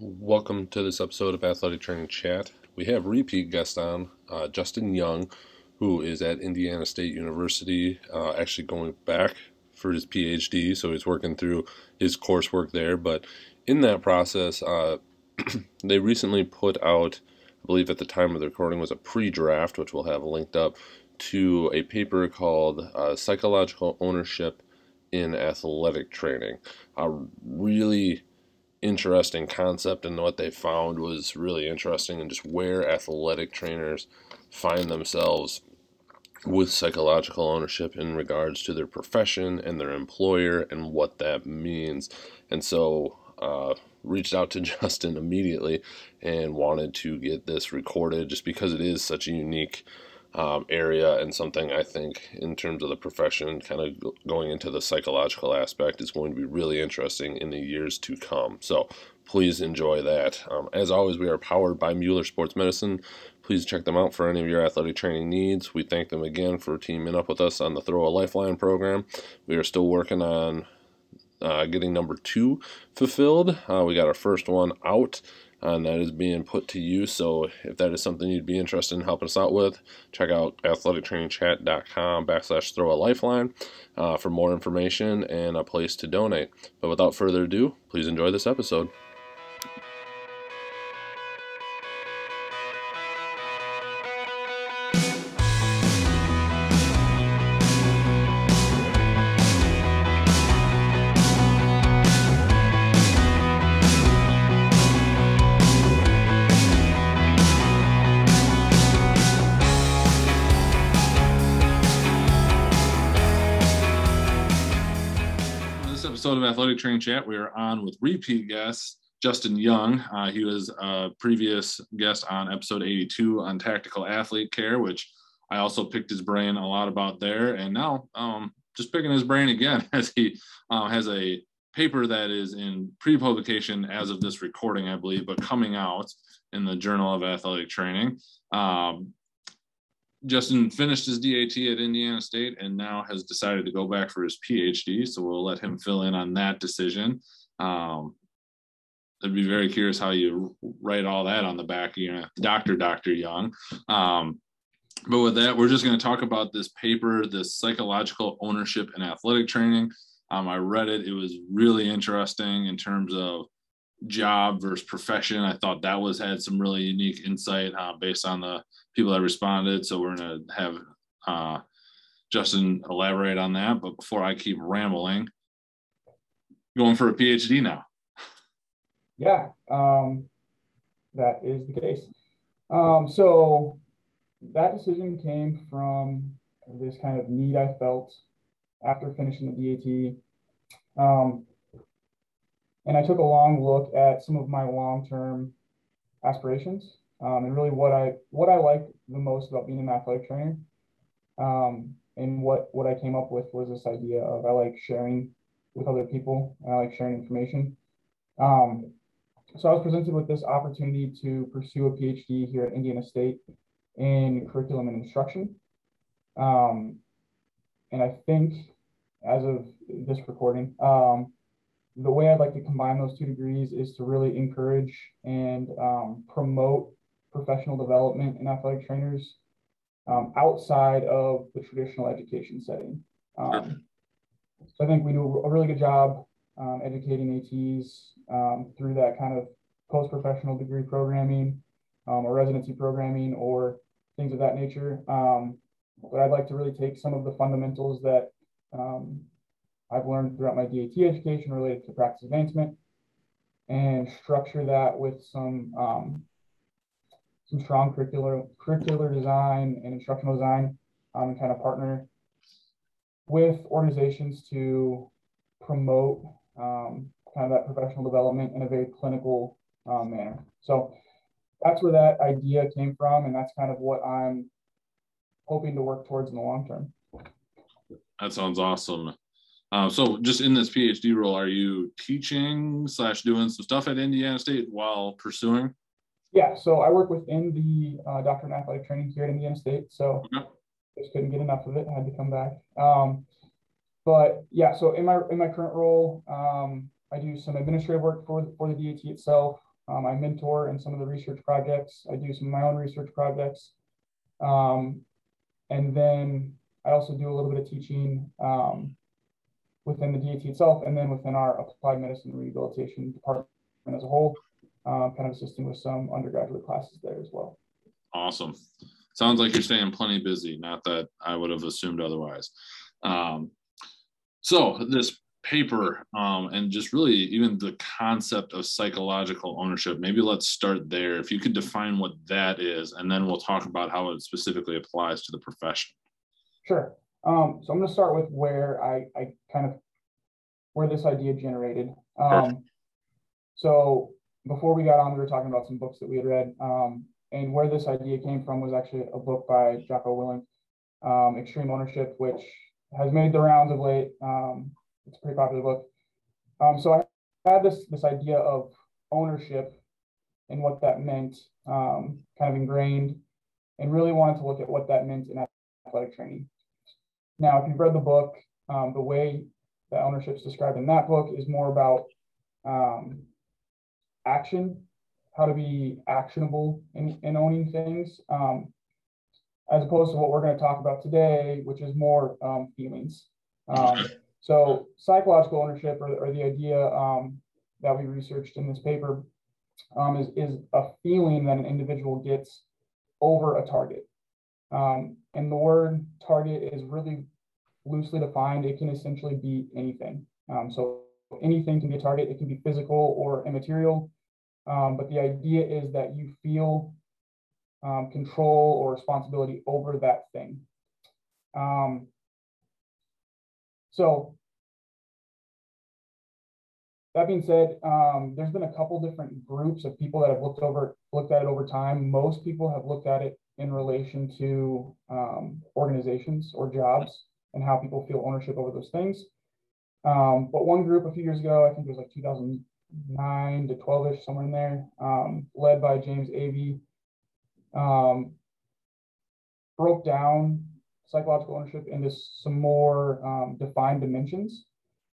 Welcome to this episode of Athletic Training Chat. We have repeat guest on, uh, Justin Young, who is at Indiana State University, uh, actually going back for his PhD. So he's working through his coursework there. But in that process, uh, they recently put out, I believe at the time of the recording, was a pre draft, which we'll have linked up, to a paper called uh, Psychological Ownership in Athletic Training. A really interesting concept, and what they found was really interesting, and just where athletic trainers find themselves with psychological ownership in regards to their profession and their employer and what that means. And so, uh, reached out to Justin immediately and wanted to get this recorded just because it is such a unique um, area and something I think in terms of the profession, kind of going into the psychological aspect, is going to be really interesting in the years to come. So please enjoy that. Um, as always, we are powered by Mueller Sports Medicine. Please check them out for any of your athletic training needs. We thank them again for teaming up with us on the Throw a Lifeline program. We are still working on uh, getting number two fulfilled. Uh, we got our first one out and that is being put to use. So if that is something you'd be interested in helping us out with, check out athletictrainingchat.com backslash throw a lifeline uh, for more information and a place to donate. But without further ado, please enjoy this episode. Training Chat. We are on with repeat guest Justin Young. Uh, he was a previous guest on episode 82 on tactical athlete care, which I also picked his brain a lot about there. And now, um, just picking his brain again as he uh, has a paper that is in pre-publication as of this recording, I believe, but coming out in the Journal of Athletic Training. Um, Justin finished his DAT at Indiana State and now has decided to go back for his PhD. So we'll let him fill in on that decision. Um, I'd be very curious how you write all that on the back, you know, Dr. Dr. Young. Um, but with that, we're just going to talk about this paper, this psychological ownership in athletic training. Um, I read it. It was really interesting in terms of job versus profession. I thought that was had some really unique insight uh, based on the people that responded. So we're going to have uh, Justin elaborate on that. But before I keep rambling, going for a PhD now. Yeah, um, that is the case. Um, so that decision came from this kind of need I felt after finishing the DAT. Um, and I took a long look at some of my long-term aspirations um, and really what I what I like the most about being an athletic trainer. Um, and what what I came up with was this idea of I like sharing with other people. and I like sharing information. Um, so I was presented with this opportunity to pursue a PhD here at Indiana State in curriculum and instruction. Um, and I think as of this recording, um, the way I'd like to combine those two degrees is to really encourage and um, promote professional development in athletic trainers um, outside of the traditional education setting. Um, so I think we do a really good job um, educating ATs um, through that kind of post-professional degree programming um, or residency programming or things of that nature. but I'd like to really take some of the fundamentals that I've learned throughout my DAT education related to practice advancement and structure that with some um, some strong curricular curricular design and instructional design um, and kind of partner with organizations to promote um, kind of that professional development in a very clinical um, manner. So that's where that idea came from, and that's kind of what I'm hoping to work towards in the long term. That sounds awesome. Uh, so, just in this PhD role, are you teaching slash doing some stuff at Indiana State while pursuing? Yeah, so I work within the uh, doctorate in athletic training here at Indiana State. So okay. just couldn't get enough of it. I Had to come back. Um, but yeah, so in my in my current role, um, I do some administrative work for for the DAT itself. Um, I mentor in some of the research projects. I do some of my own research projects. Um, and then I also do a little bit of teaching um, within the DAT itself and then within our applied medicine rehabilitation department as a whole, um, kind of assisting with some undergraduate classes there as well. Awesome. Sounds like you're staying plenty busy. Not that I would have assumed otherwise. Um, so this paper um, and just really even the concept of psychological ownership maybe let's start there if you could define what that is and then we'll talk about how it specifically applies to the profession sure um, so i'm going to start with where I, I kind of where this idea generated um, so before we got on we were talking about some books that we had read um, and where this idea came from was actually a book by jocko willink um, extreme ownership which has made the rounds of late um, it's a pretty popular book. Um, so I had this this idea of ownership and what that meant, um, kind of ingrained, and really wanted to look at what that meant in athletic training. Now, if you've read the book, um, the way that ownership is described in that book is more about um, action, how to be actionable in, in owning things, um, as opposed to what we're going to talk about today, which is more um, feelings. Um, so psychological ownership or, or the idea um, that we researched in this paper is, is a feeling that an individual gets over a target. Um, and the word target is really loosely defined. It can essentially be anything. Um, so anything can be a target. It can be physical or immaterial. Um, but the idea is that you feel um, control or responsibility over that thing. Um, so that being said, um, there's been a couple different groups of people that have looked over looked at it over time. Most people have looked at it in relation to um, organizations or jobs and how people feel ownership over those things. Um, but one group a few years ago, I think it was like 2009 to 12ish, somewhere in there, um, led by James Avey, um, broke down psychological ownership into some more um, defined dimensions.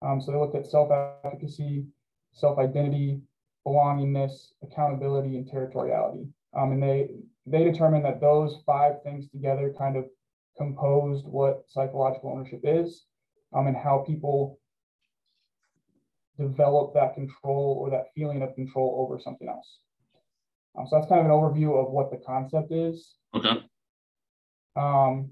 Um, so they looked at self-efficacy, self-identity, belongingness, accountability, and territoriality. Um, and they they determined that those five things together kind of composed what psychological ownership is um, and how people develop that control or that feeling of control over something else. Um, so that's kind of an overview of what the concept is. Okay. Um,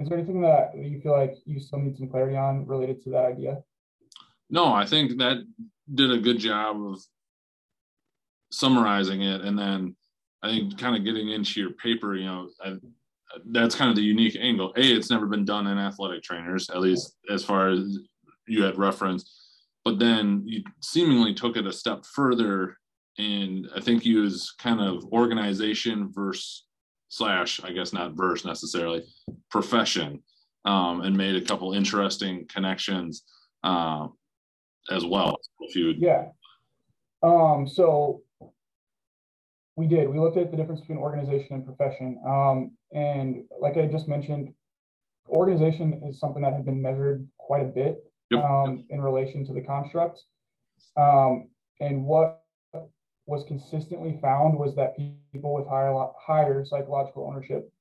is there anything that you feel like you still need some clarity on related to that idea? No, I think that did a good job of summarizing it. And then I think kind of getting into your paper, you know, I, that's kind of the unique angle. A, it's never been done in athletic trainers, at least as far as you had referenced. But then you seemingly took it a step further, and I think you use kind of organization versus slash I guess not verse necessarily profession, um, and made a couple interesting connections uh, as well. If you yeah, um, so we did. We looked at the difference between organization and profession, um, and like I just mentioned, organization is something that had been measured quite a bit yep. um, in relation to the construct. Um, and what was consistently found was that people with higher higher psychological ownership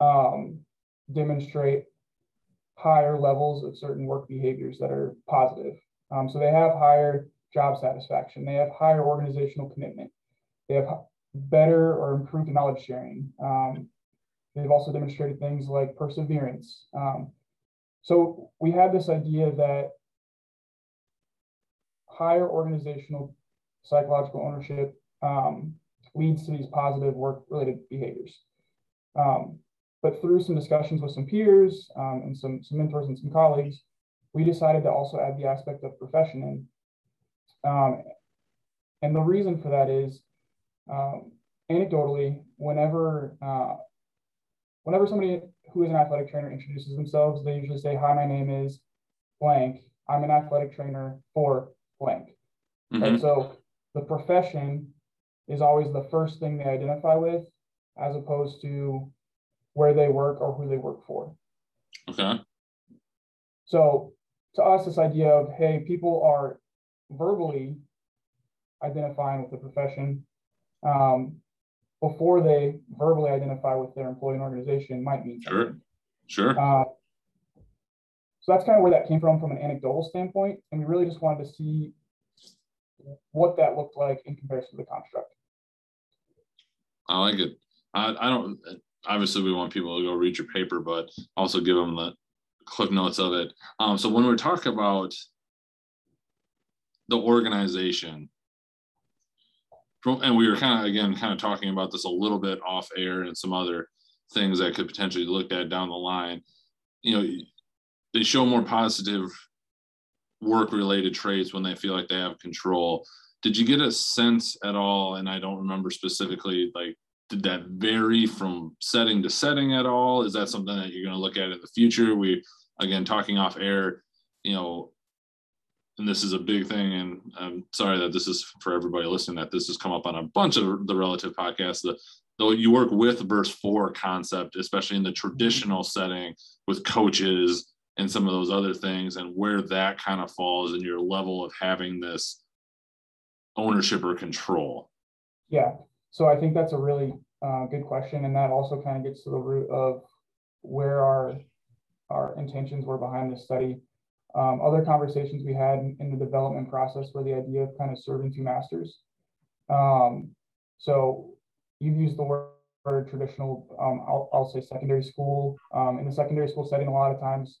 um, demonstrate higher levels of certain work behaviors that are positive. Um, so they have higher job satisfaction. They have higher organizational commitment. They have better or improved knowledge sharing. Um, they've also demonstrated things like perseverance. Um, so we had this idea that higher organizational psychological ownership um, leads to these positive work related behaviors. Um, but through some discussions with some peers um, and some, some mentors and some colleagues, we decided to also add the aspect of profession in. Um, and the reason for that is um, anecdotally, whenever uh, whenever somebody who is an athletic trainer introduces themselves, they usually say, Hi, my name is blank. I'm an athletic trainer for blank. Mm-hmm. And so the profession is always the first thing they identify with, as opposed to where they work or who they work for. Okay. So to us, this idea of, hey, people are verbally identifying with the profession um, before they verbally identify with their employee and organization might mean something. Sure. Sure. Uh, so that's kind of where that came from, from an anecdotal standpoint, and we really just wanted to see what that looked like in comparison to the construct. I like it. I, I don't. Obviously, we want people to go read your paper, but also give them the clip notes of it. Um, so when we're talking about the organization, and we were kind of again kind of talking about this a little bit off air and some other things that could potentially looked at down the line. You know, they show more positive work related traits when they feel like they have control. Did you get a sense at all? And I don't remember specifically, like, did that vary from setting to setting at all? Is that something that you're going to look at in the future? We, again, talking off air, you know, and this is a big thing. And I'm sorry that this is for everybody listening, that this has come up on a bunch of the relative podcasts. The, though you work with verse four concept, especially in the traditional setting with coaches and some of those other things, and where that kind of falls in your level of having this ownership or control. Yeah. So I think that's a really uh, good question, and that also kind of gets to the root of where our our intentions were behind this study. Um, other conversations we had in, in, the development process were the idea of kind of serving two masters. Um, so you've used the word traditional, um, I'll, I'll, say secondary school. Um, in the secondary school setting, a lot of times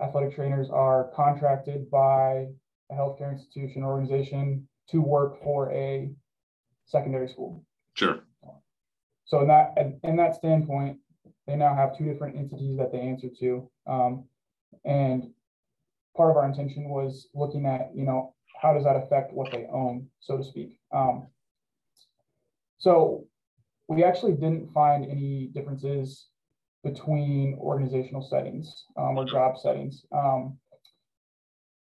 athletic trainers are contracted by a healthcare institution or organization to work for a secondary school. Sure. So in that in that standpoint, they now have two different entities that they answer to, um, and part of our intention was looking at you know how does that affect what they own, so to speak. Um, so we actually didn't find any differences between organizational settings um, or job settings. Um,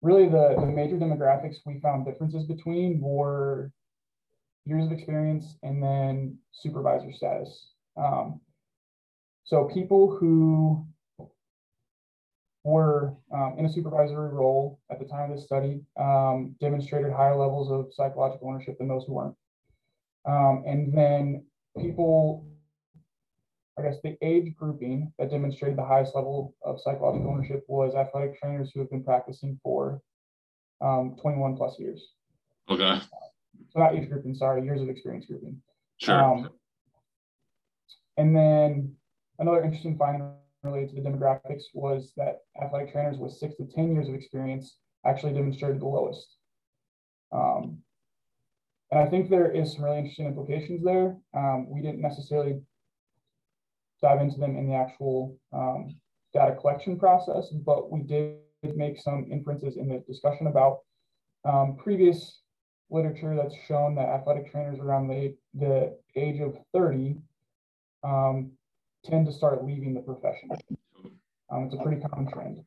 really, the, the major demographics we found differences between were years of experience and then supervisor status. Um, so people who were um, in a supervisory role at the time of this study um, demonstrated higher levels of psychological ownership than those who weren't. Um, and then people I guess the age grouping that demonstrated the highest level of psychological ownership was athletic trainers who have been practicing for um, 21 plus years. Okay. So not age grouping, sorry, years of experience grouping. Sure. Um, and then another interesting finding related to the demographics was that athletic trainers with six to 10 years of experience actually demonstrated the lowest. Um, and I think there is some really interesting implications there. Um, we didn't necessarily dive into them in the actual um, data collection process, but we did make some inferences in the discussion about um, previous literature that's shown that athletic trainers around the, the age of 30 um, tend to start leaving the profession. Um, it's a pretty common trend.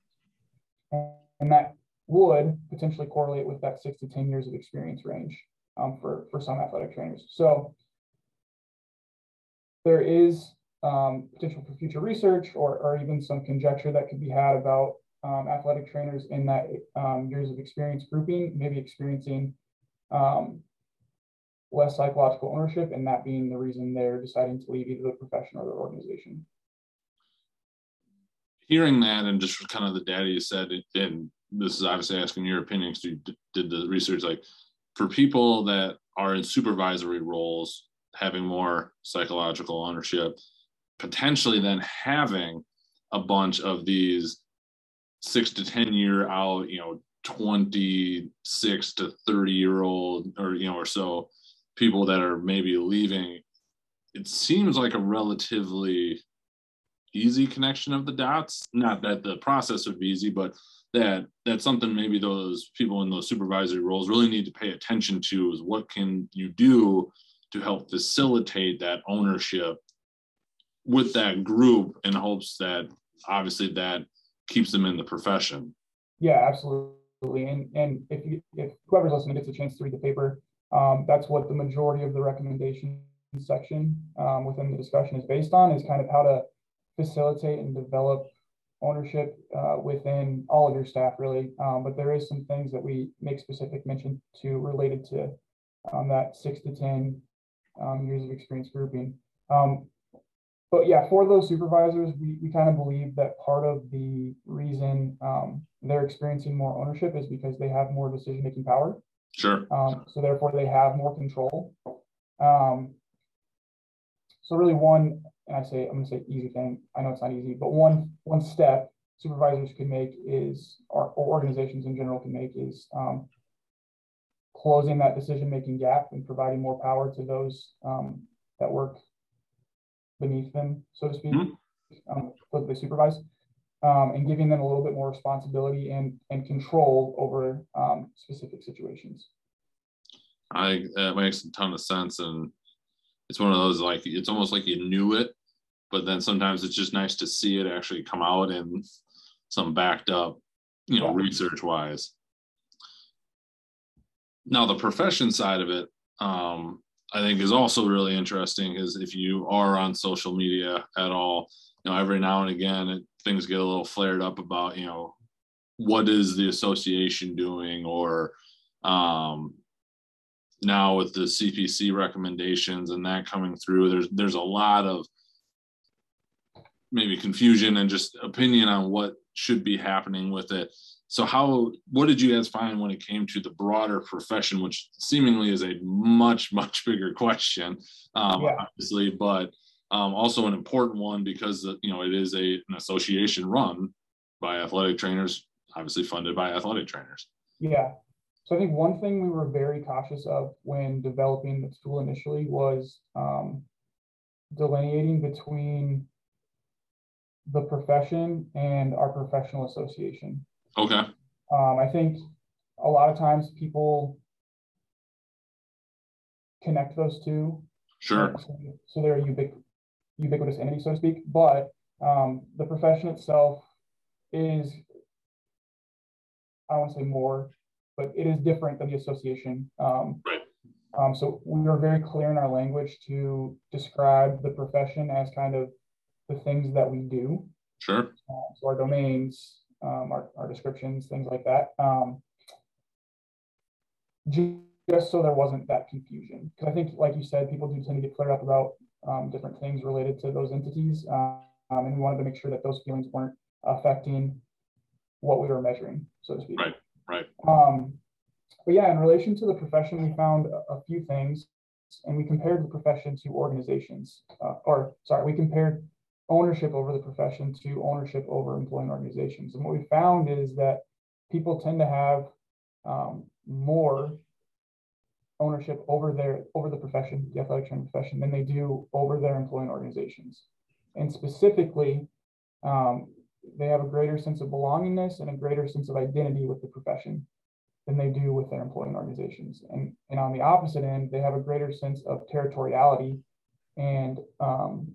And that would potentially correlate with that six to 10 years of experience range um, for, for some athletic trainers. So there is um, potential for future research or, or even some conjecture that could be had about um, athletic trainers in that um, years of experience grouping, maybe experiencing um, less psychological ownership, and that being the reason they're deciding to leave either the profession or their organization. Hearing that and just kind of the data you said, and this is obviously asking your opinion because you did the research, like for people that are in supervisory roles, having more psychological ownership, potentially then having a bunch of these six to 10 year out, you know, 26 to 30 year old or, you know, or so people that are maybe leaving, it seems like a relatively easy connection of the dots. Not that the process would be easy, but that that's something maybe those people in those supervisory roles really need to pay attention to is what can you do to help facilitate that ownership with that group in hopes that obviously that keeps them in the profession. Yeah, absolutely. And and if you, if whoever's listening gets a chance to read the paper, um, that's what the majority of the recommendation section um, within the discussion is based on is kind of how to facilitate and develop ownership uh, within all of your staff really. Um, but there is some things that we make specific mention to related to um, that six to 10 um, years of experience grouping. But yeah, for those supervisors, we, we kind of believe that part of the reason um, they're experiencing more ownership is because they have more decision making power. Sure. Um, so therefore, they have more control. Um, so really, one, and I say I'm going to say easy thing. I know it's not easy, but one one step supervisors can make is, or, or organizations in general can make is um, closing that decision making gap and providing more power to those um, that work beneath them, so to speak, mm-hmm. um, that they supervise, um, and giving them a little bit more responsibility and and control over um, specific situations. I that makes a ton of sense, and it's one of those like it's almost like you knew it, but then sometimes it's just nice to see it actually come out in some backed up, you know, yeah. research wise. Now the profession side of it, um, I think is also really interesting is if you are on social media at all, you know, every now and again it, things get a little flared up about, you know, what is the association doing or um, now with the CPC recommendations and that coming through, there's there's a lot of maybe confusion and just opinion on what should be happening with it. So how what did you guys find when it came to the broader profession, which seemingly is a much much bigger question, um, yeah. obviously, but um, also an important one because uh, you know it is a an association run by athletic trainers, obviously funded by athletic trainers. Yeah. So I think one thing we were very cautious of when developing the tool initially was um, delineating between the profession and our professional association. Okay. Um, I think a lot of times people connect those two. Sure. So, they're ubiqu- ubiquitous entity, so to speak. But um, the profession itself is, I to say more, but it is different than the association. Um, right. Um, so we are very clear in our language to describe the profession as kind of the things that we do. Sure. Uh, so our domains, um, our, our descriptions, things like that. Um, just so there wasn't that confusion. Because I think, like you said, people do tend to get cleared up about um, different things related to those entities. Um, and we wanted to make sure that those feelings weren't affecting what we were measuring, so to speak. Right, right. Um, but yeah, in relation to the profession, we found a, a few things and we compared the profession to organizations, uh, or sorry, we compared ownership over the profession to ownership over employing organizations. And what we found is that people tend to have um, more ownership over their over the profession, the athletic training profession, than they do over their employing organizations. And specifically, um, they have a greater sense of belongingness and a greater sense of identity with the profession than they do with their employing organizations. And, and on the opposite end, they have a greater sense of territoriality and um,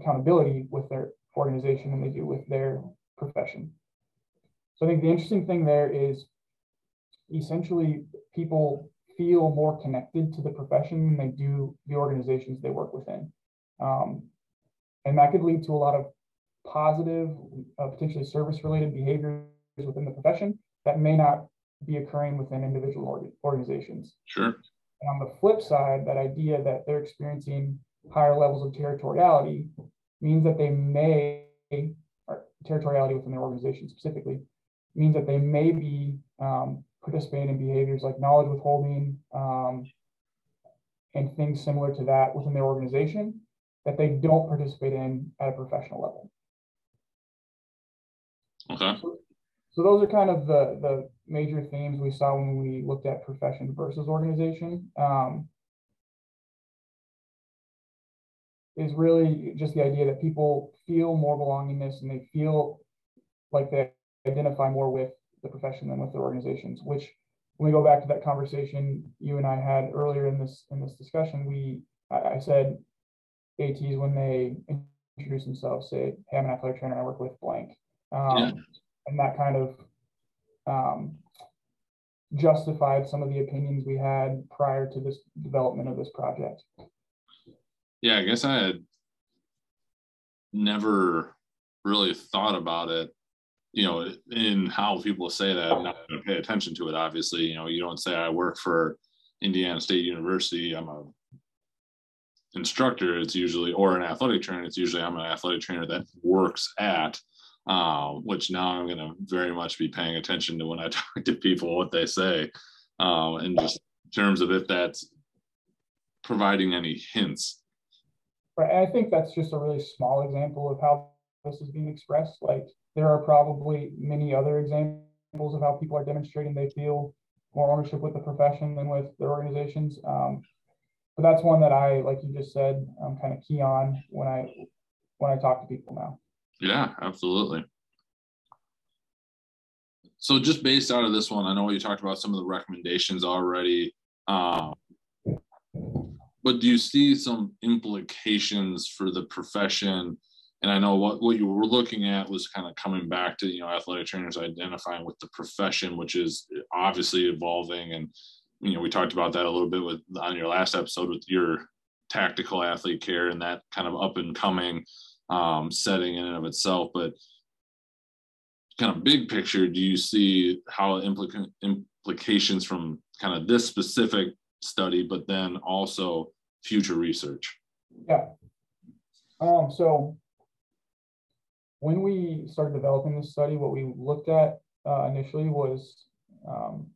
accountability with their organization than they do with their profession. So I think the interesting thing there is essentially people feel more connected to the profession than they do the organizations they work within. Um, and that could lead to a lot of positive, uh, potentially service related behaviors within the profession that may not be occurring within individual org- organizations. Sure. And on the flip side, that idea that they're experiencing higher levels of territoriality means that they may, or territoriality within their organization specifically, means that they may be um, participating in behaviors like knowledge withholding um, and things similar to that within their organization that they don't participate in at a professional level. Okay. So, so those are kind of the, the major themes we saw when we looked at profession versus organization. Um, is really just the idea that people feel more belongingness and they feel like they identify more with the profession than with their organizations, which when we go back to that conversation you and I had earlier in this in this discussion, we I, I said ATs when they introduce themselves say, "Hey, I'm an athletic trainer. I work with blank," um, yeah. and that kind of um, justified some of the opinions we had prior to this development of this project. Yeah, I guess I had never really thought about it, you know, in how people say that. I'm not going to pay attention to it, obviously. You know, you don't say I work for Indiana State University, I'm a instructor. It's usually or an athletic trainer. It's usually I'm an athletic trainer that works at. Uh, which now I'm going to very much be paying attention to when I talk to people what they say, um, and just in terms of if that's providing any hints. And I think that's just a really small example of how this is being expressed. Like there are probably many other examples of how people are demonstrating they feel more ownership with the profession than with their organizations. Um, but that's one that I, like you just said, I'm kind of key on when I when I talk to people now. Yeah, absolutely. So just based out of this one, I know you talked about some of the recommendations already. Um, but do you see some implications for the profession and I know what, what you were looking at was kind of coming back to, you know, athletic trainers identifying with the profession, which is obviously evolving. And, you know, we talked about that a little bit with on your last episode with your tactical athlete care and that kind of up and coming um, setting in and of itself. But kind of big picture, do you see how implica- implications from kind of this specific study, but then also future research? Yeah. Um, so when we started developing this study, what we looked at uh, initially was um,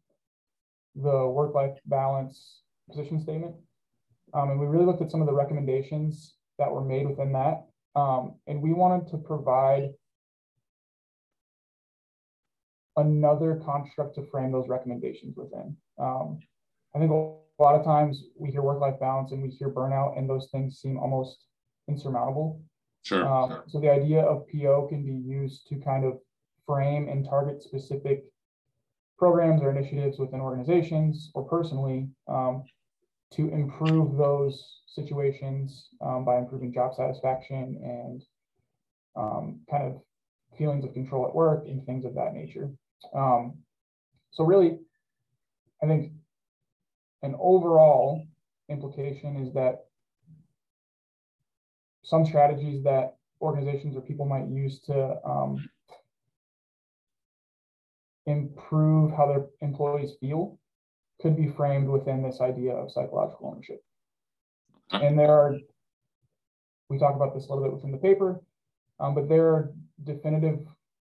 the work-life balance position statement. Um, and we really looked at some of the recommendations that were made within that. Um, and we wanted to provide another construct to frame those recommendations within. Um, I think a lot of times we hear work-life balance and we hear burnout and those things seem almost insurmountable. Sure, um, sure. So the idea of PO can be used to kind of frame and target specific programs or initiatives within organizations or personally um, to improve those situations um, by improving job satisfaction and um, kind of feelings of control at work and things of that nature. Um, so really, I think an overall implication is that some strategies that organizations or people might use to um, improve how their employees feel could be framed within this idea of psychological ownership. And there are, we talk about this a little bit within the paper, um, but there are definitive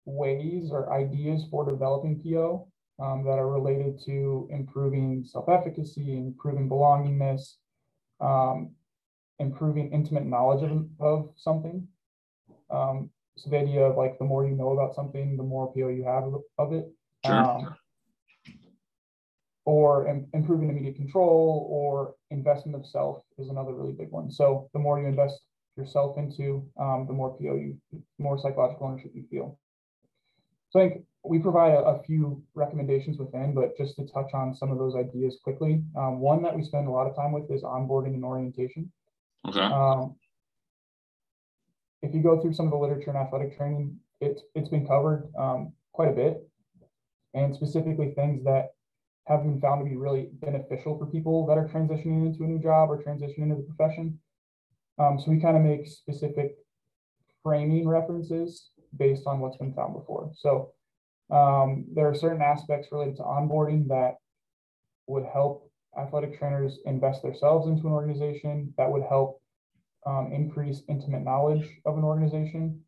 ways or ideas for developing PO um, that are related to improving self-efficacy, improving belongingness, um, improving intimate knowledge of, of something. Um, so the idea of like the more you know about something, the more PO you have of it. Sure. Um, or Im- improving immediate control or investment of self is another really big one. So the more you invest yourself into, um, the more PO you, more psychological ownership you feel. So I think we provide a, a, few recommendations within, but just to touch on some of those ideas quickly. Um, one that we spend a lot of time with is onboarding and orientation. Okay. Um, if you go through some of the literature in athletic training, it's it's been covered um, quite a bit, and specifically things that have been found to be really beneficial for people that are transitioning into a new job or transitioning into the profession. Um, so we kind of make specific framing references based on what's been found before. So um, there are certain aspects related to onboarding that would help athletic trainers invest themselves into an organization that would help um, increase intimate knowledge of an organization,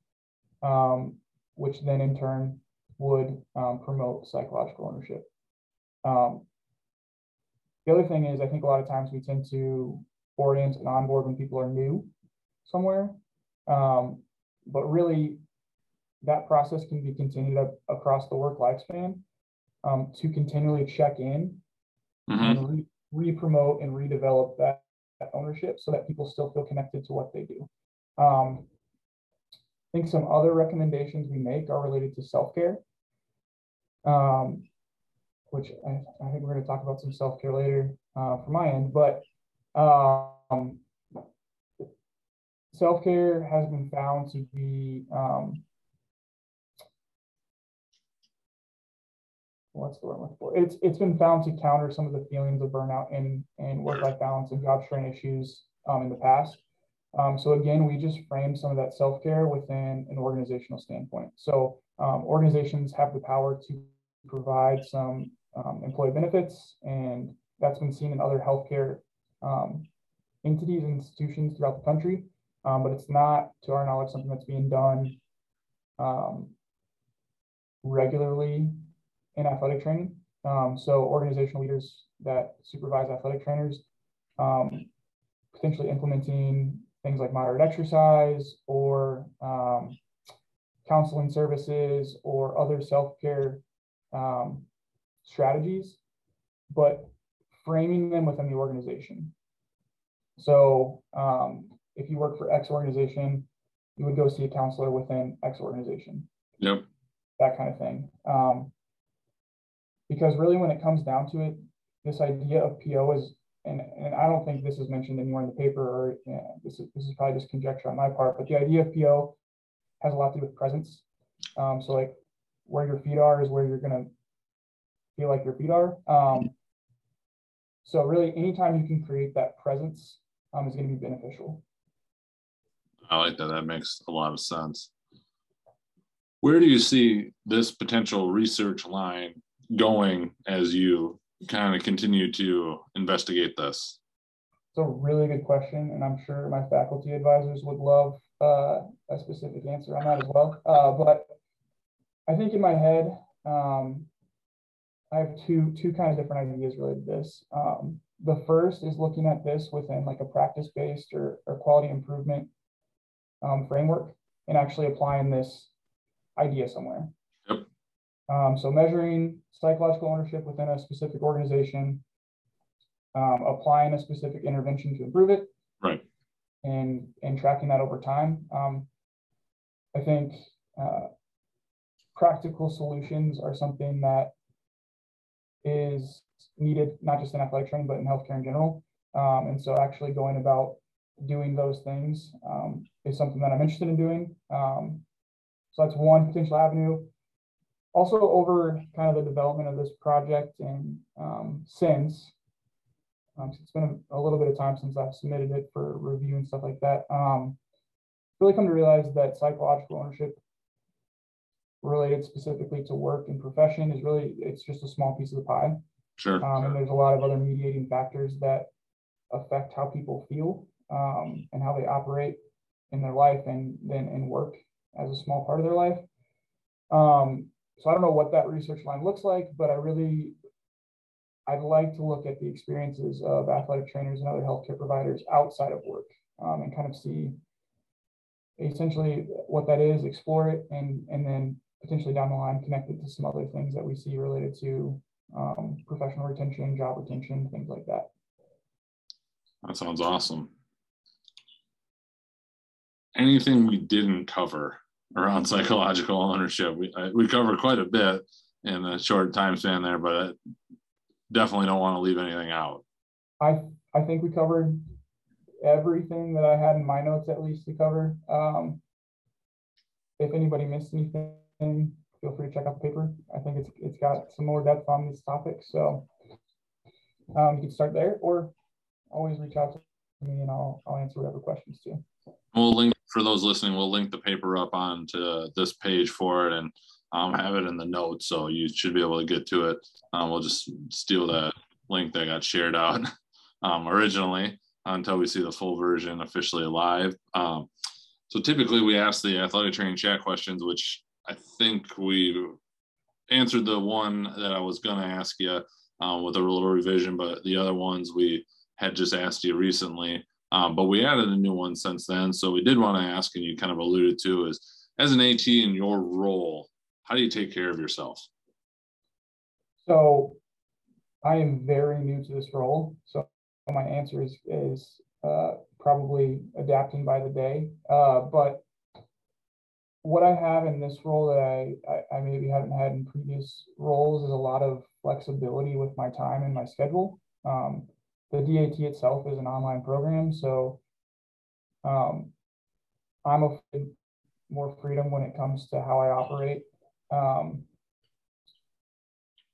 um, which then in turn would um, promote psychological ownership. Um, the other thing is, I think a lot of times we tend to orient and onboard when people are new somewhere, um, but really that process can be continued up across the work lifespan um, to continually check in mm-hmm. and re promote and redevelop that, that, ownership so that people still feel connected to what they do. Um, I think some other recommendations we make are related to self care, um, which I, I, think we're going to talk about some self care later uh, from my end. But um, self care has been found to be um, what's the word I'm looking for? It's it's been found to counter some of the feelings of burnout and and work life balance and job strain issues um, in the past. Um, so again, we just frame some of that self care within an organizational standpoint. So um, organizations have the power to provide some um, employee benefits and that's been seen in other healthcare um, entities and institutions throughout the country, um, but it's not, to our knowledge, something that's being done um, regularly in athletic training. Um, so organizational leaders that supervise athletic trainers um, potentially implementing things like moderate exercise or um, counseling services or other self-care um, strategies, but framing them within the organization. So um, if you work for X organization, you would go see a counselor within X organization. Yep. That kind of thing. Um, because really, when it comes down to it, this idea of PO is, and, and I don't think this is mentioned anywhere in the paper, or this is this is probably just conjecture on my part, but the idea of PO has a lot to do with presence. Um, so like where your feet are is where you're gonna feel like your feet are. Um, so really, anytime you can create that presence um, is going to be beneficial. I like that. That makes a lot of sense. Where do you see this potential research line going as you kind of continue to investigate this? It's a really good question, and I'm sure my faculty advisors would love uh, a specific answer on that as well. Uh, but I think in my head, um, I have two two kind of different ideas related to this. Um, the first is looking at this within like a practice-based or, or quality improvement um, framework and actually applying this idea somewhere. Um, so measuring psychological ownership within a specific organization, um, applying a specific intervention to improve it, right, and and tracking that over time. Um, I think uh, practical solutions are something that is needed not just in athletic training but in healthcare in general. Um, and so actually going about doing those things um, is something that I'm interested in doing. Um, so that's one potential avenue. Also, over kind of the development of this project and um, since, um, it's been a, a, little bit of time since I've submitted it for review and stuff like that. Um, really come to realize that psychological ownership related specifically to work and profession is really it's just a small piece of the pie. Sure. Um, and there's a lot of other mediating factors that affect how people feel um, and how they operate in their life and then in work as a small part of their life. So I don't know what that research line looks like, but I really, I'd like to look at the experiences of athletic trainers and other healthcare providers outside of work um, and kind of see essentially what that is, explore it, and and then potentially down the line connect it to some other things that we see related to um, professional retention, job retention, things like that. That sounds awesome anything we didn't cover around psychological ownership. We we covered quite a bit in a short time span there, but I definitely don't want to leave anything out. I I think we covered everything that I had in my notes at least to cover. Um, if anybody missed anything, feel free to check out the paper. I think it's it's got some more depth on this topic, so um, you can start there, or always reach out to me and I'll I'll answer whatever questions too. We'll link for those listening. We'll link the paper up onto this page for it and um, have it in the notes, so you should be able to get to it. Um, we'll just steal that link that got shared out um, originally until we see the full version officially live. Um, so typically we ask the athletic training chat questions, which I think we answered the one that I was going to ask you um, with a little revision, but the other ones we had just asked you recently. Um, but we added a new one since then. So we did want to ask, and you kind of alluded to, is as an AT in your role, how do you take care of yourself? So I am very new to this role. So my answer is is uh, probably adapting by the day. Uh, but what I have in this role that I, I, I maybe haven't had in previous roles is a lot of flexibility with my time and my schedule. Um, the DAT itself is an online program, so um, I'm a more freedom when it comes to how I operate. Um,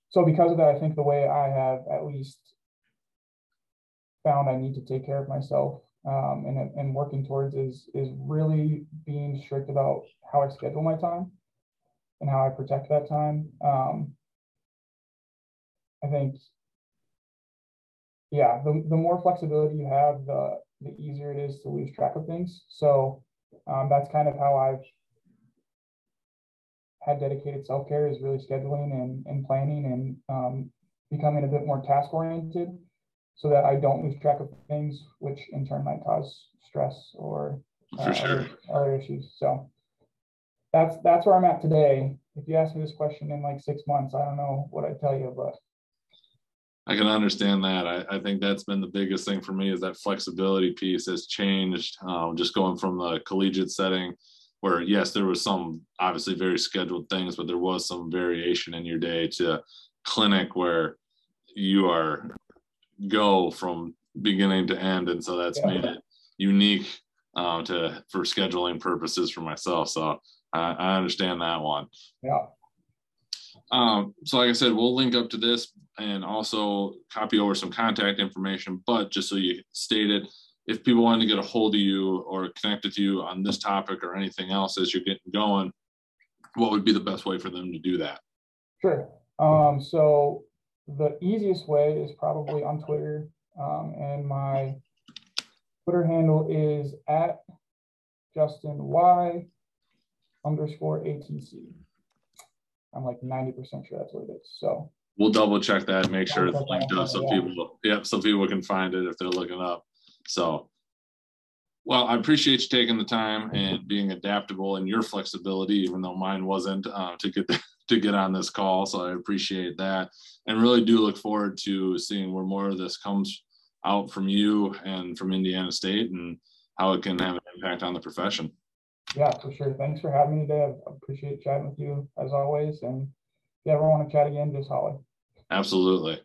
so because of that, I think the way I have at least found I need to take care of myself um, and, and working towards is is really being strict about how I schedule my time and how I protect that time. Um, I think yeah, the, the more flexibility you have, the, the easier it is to lose track of things. So um, that's kind of how I've had dedicated self-care is really scheduling and, and planning and um, becoming a bit more task oriented so that I don't lose track of things, which in turn might cause stress or uh, sure. other, other issues. So that's that's where I'm at today. If you ask me this question in like six months, I don't know what I'd tell you, but I can understand that. I, I think that's been the biggest thing for me is that flexibility piece has changed. Um, just going from the collegiate setting, where yes, there was some obviously very scheduled things, but there was some variation in your day to clinic where you are go from beginning to end, and so that's Yeah. made it unique um, to for scheduling purposes for myself. So I, I understand that one. yeah, Um, so like I said, we'll link up to this and also copy over some contact information, but just so you stated, if people wanted to get a hold of you or connect with you on this topic or anything else as you're getting going, what would be the best way for them to do that? sure. Um, so the easiest way is probably on Twitter, um, and my Twitter handle is at Justin Y underscore ATC. I'm like 90% sure that's what it is. So We'll double check that, make sure it's linked up so yeah. people, yep, so people can find it if they're looking up. So, well, I appreciate you taking the time and being adaptable and your flexibility, even though mine wasn't, uh, to get to get on this call. So I appreciate that, and really do look forward to seeing where more of this comes out from you and from Indiana State and how it can have an impact on the profession. Yeah, for sure. Thanks for having me today. I appreciate chatting with you as always. And if you ever want to chat again, just holler. Absolutely.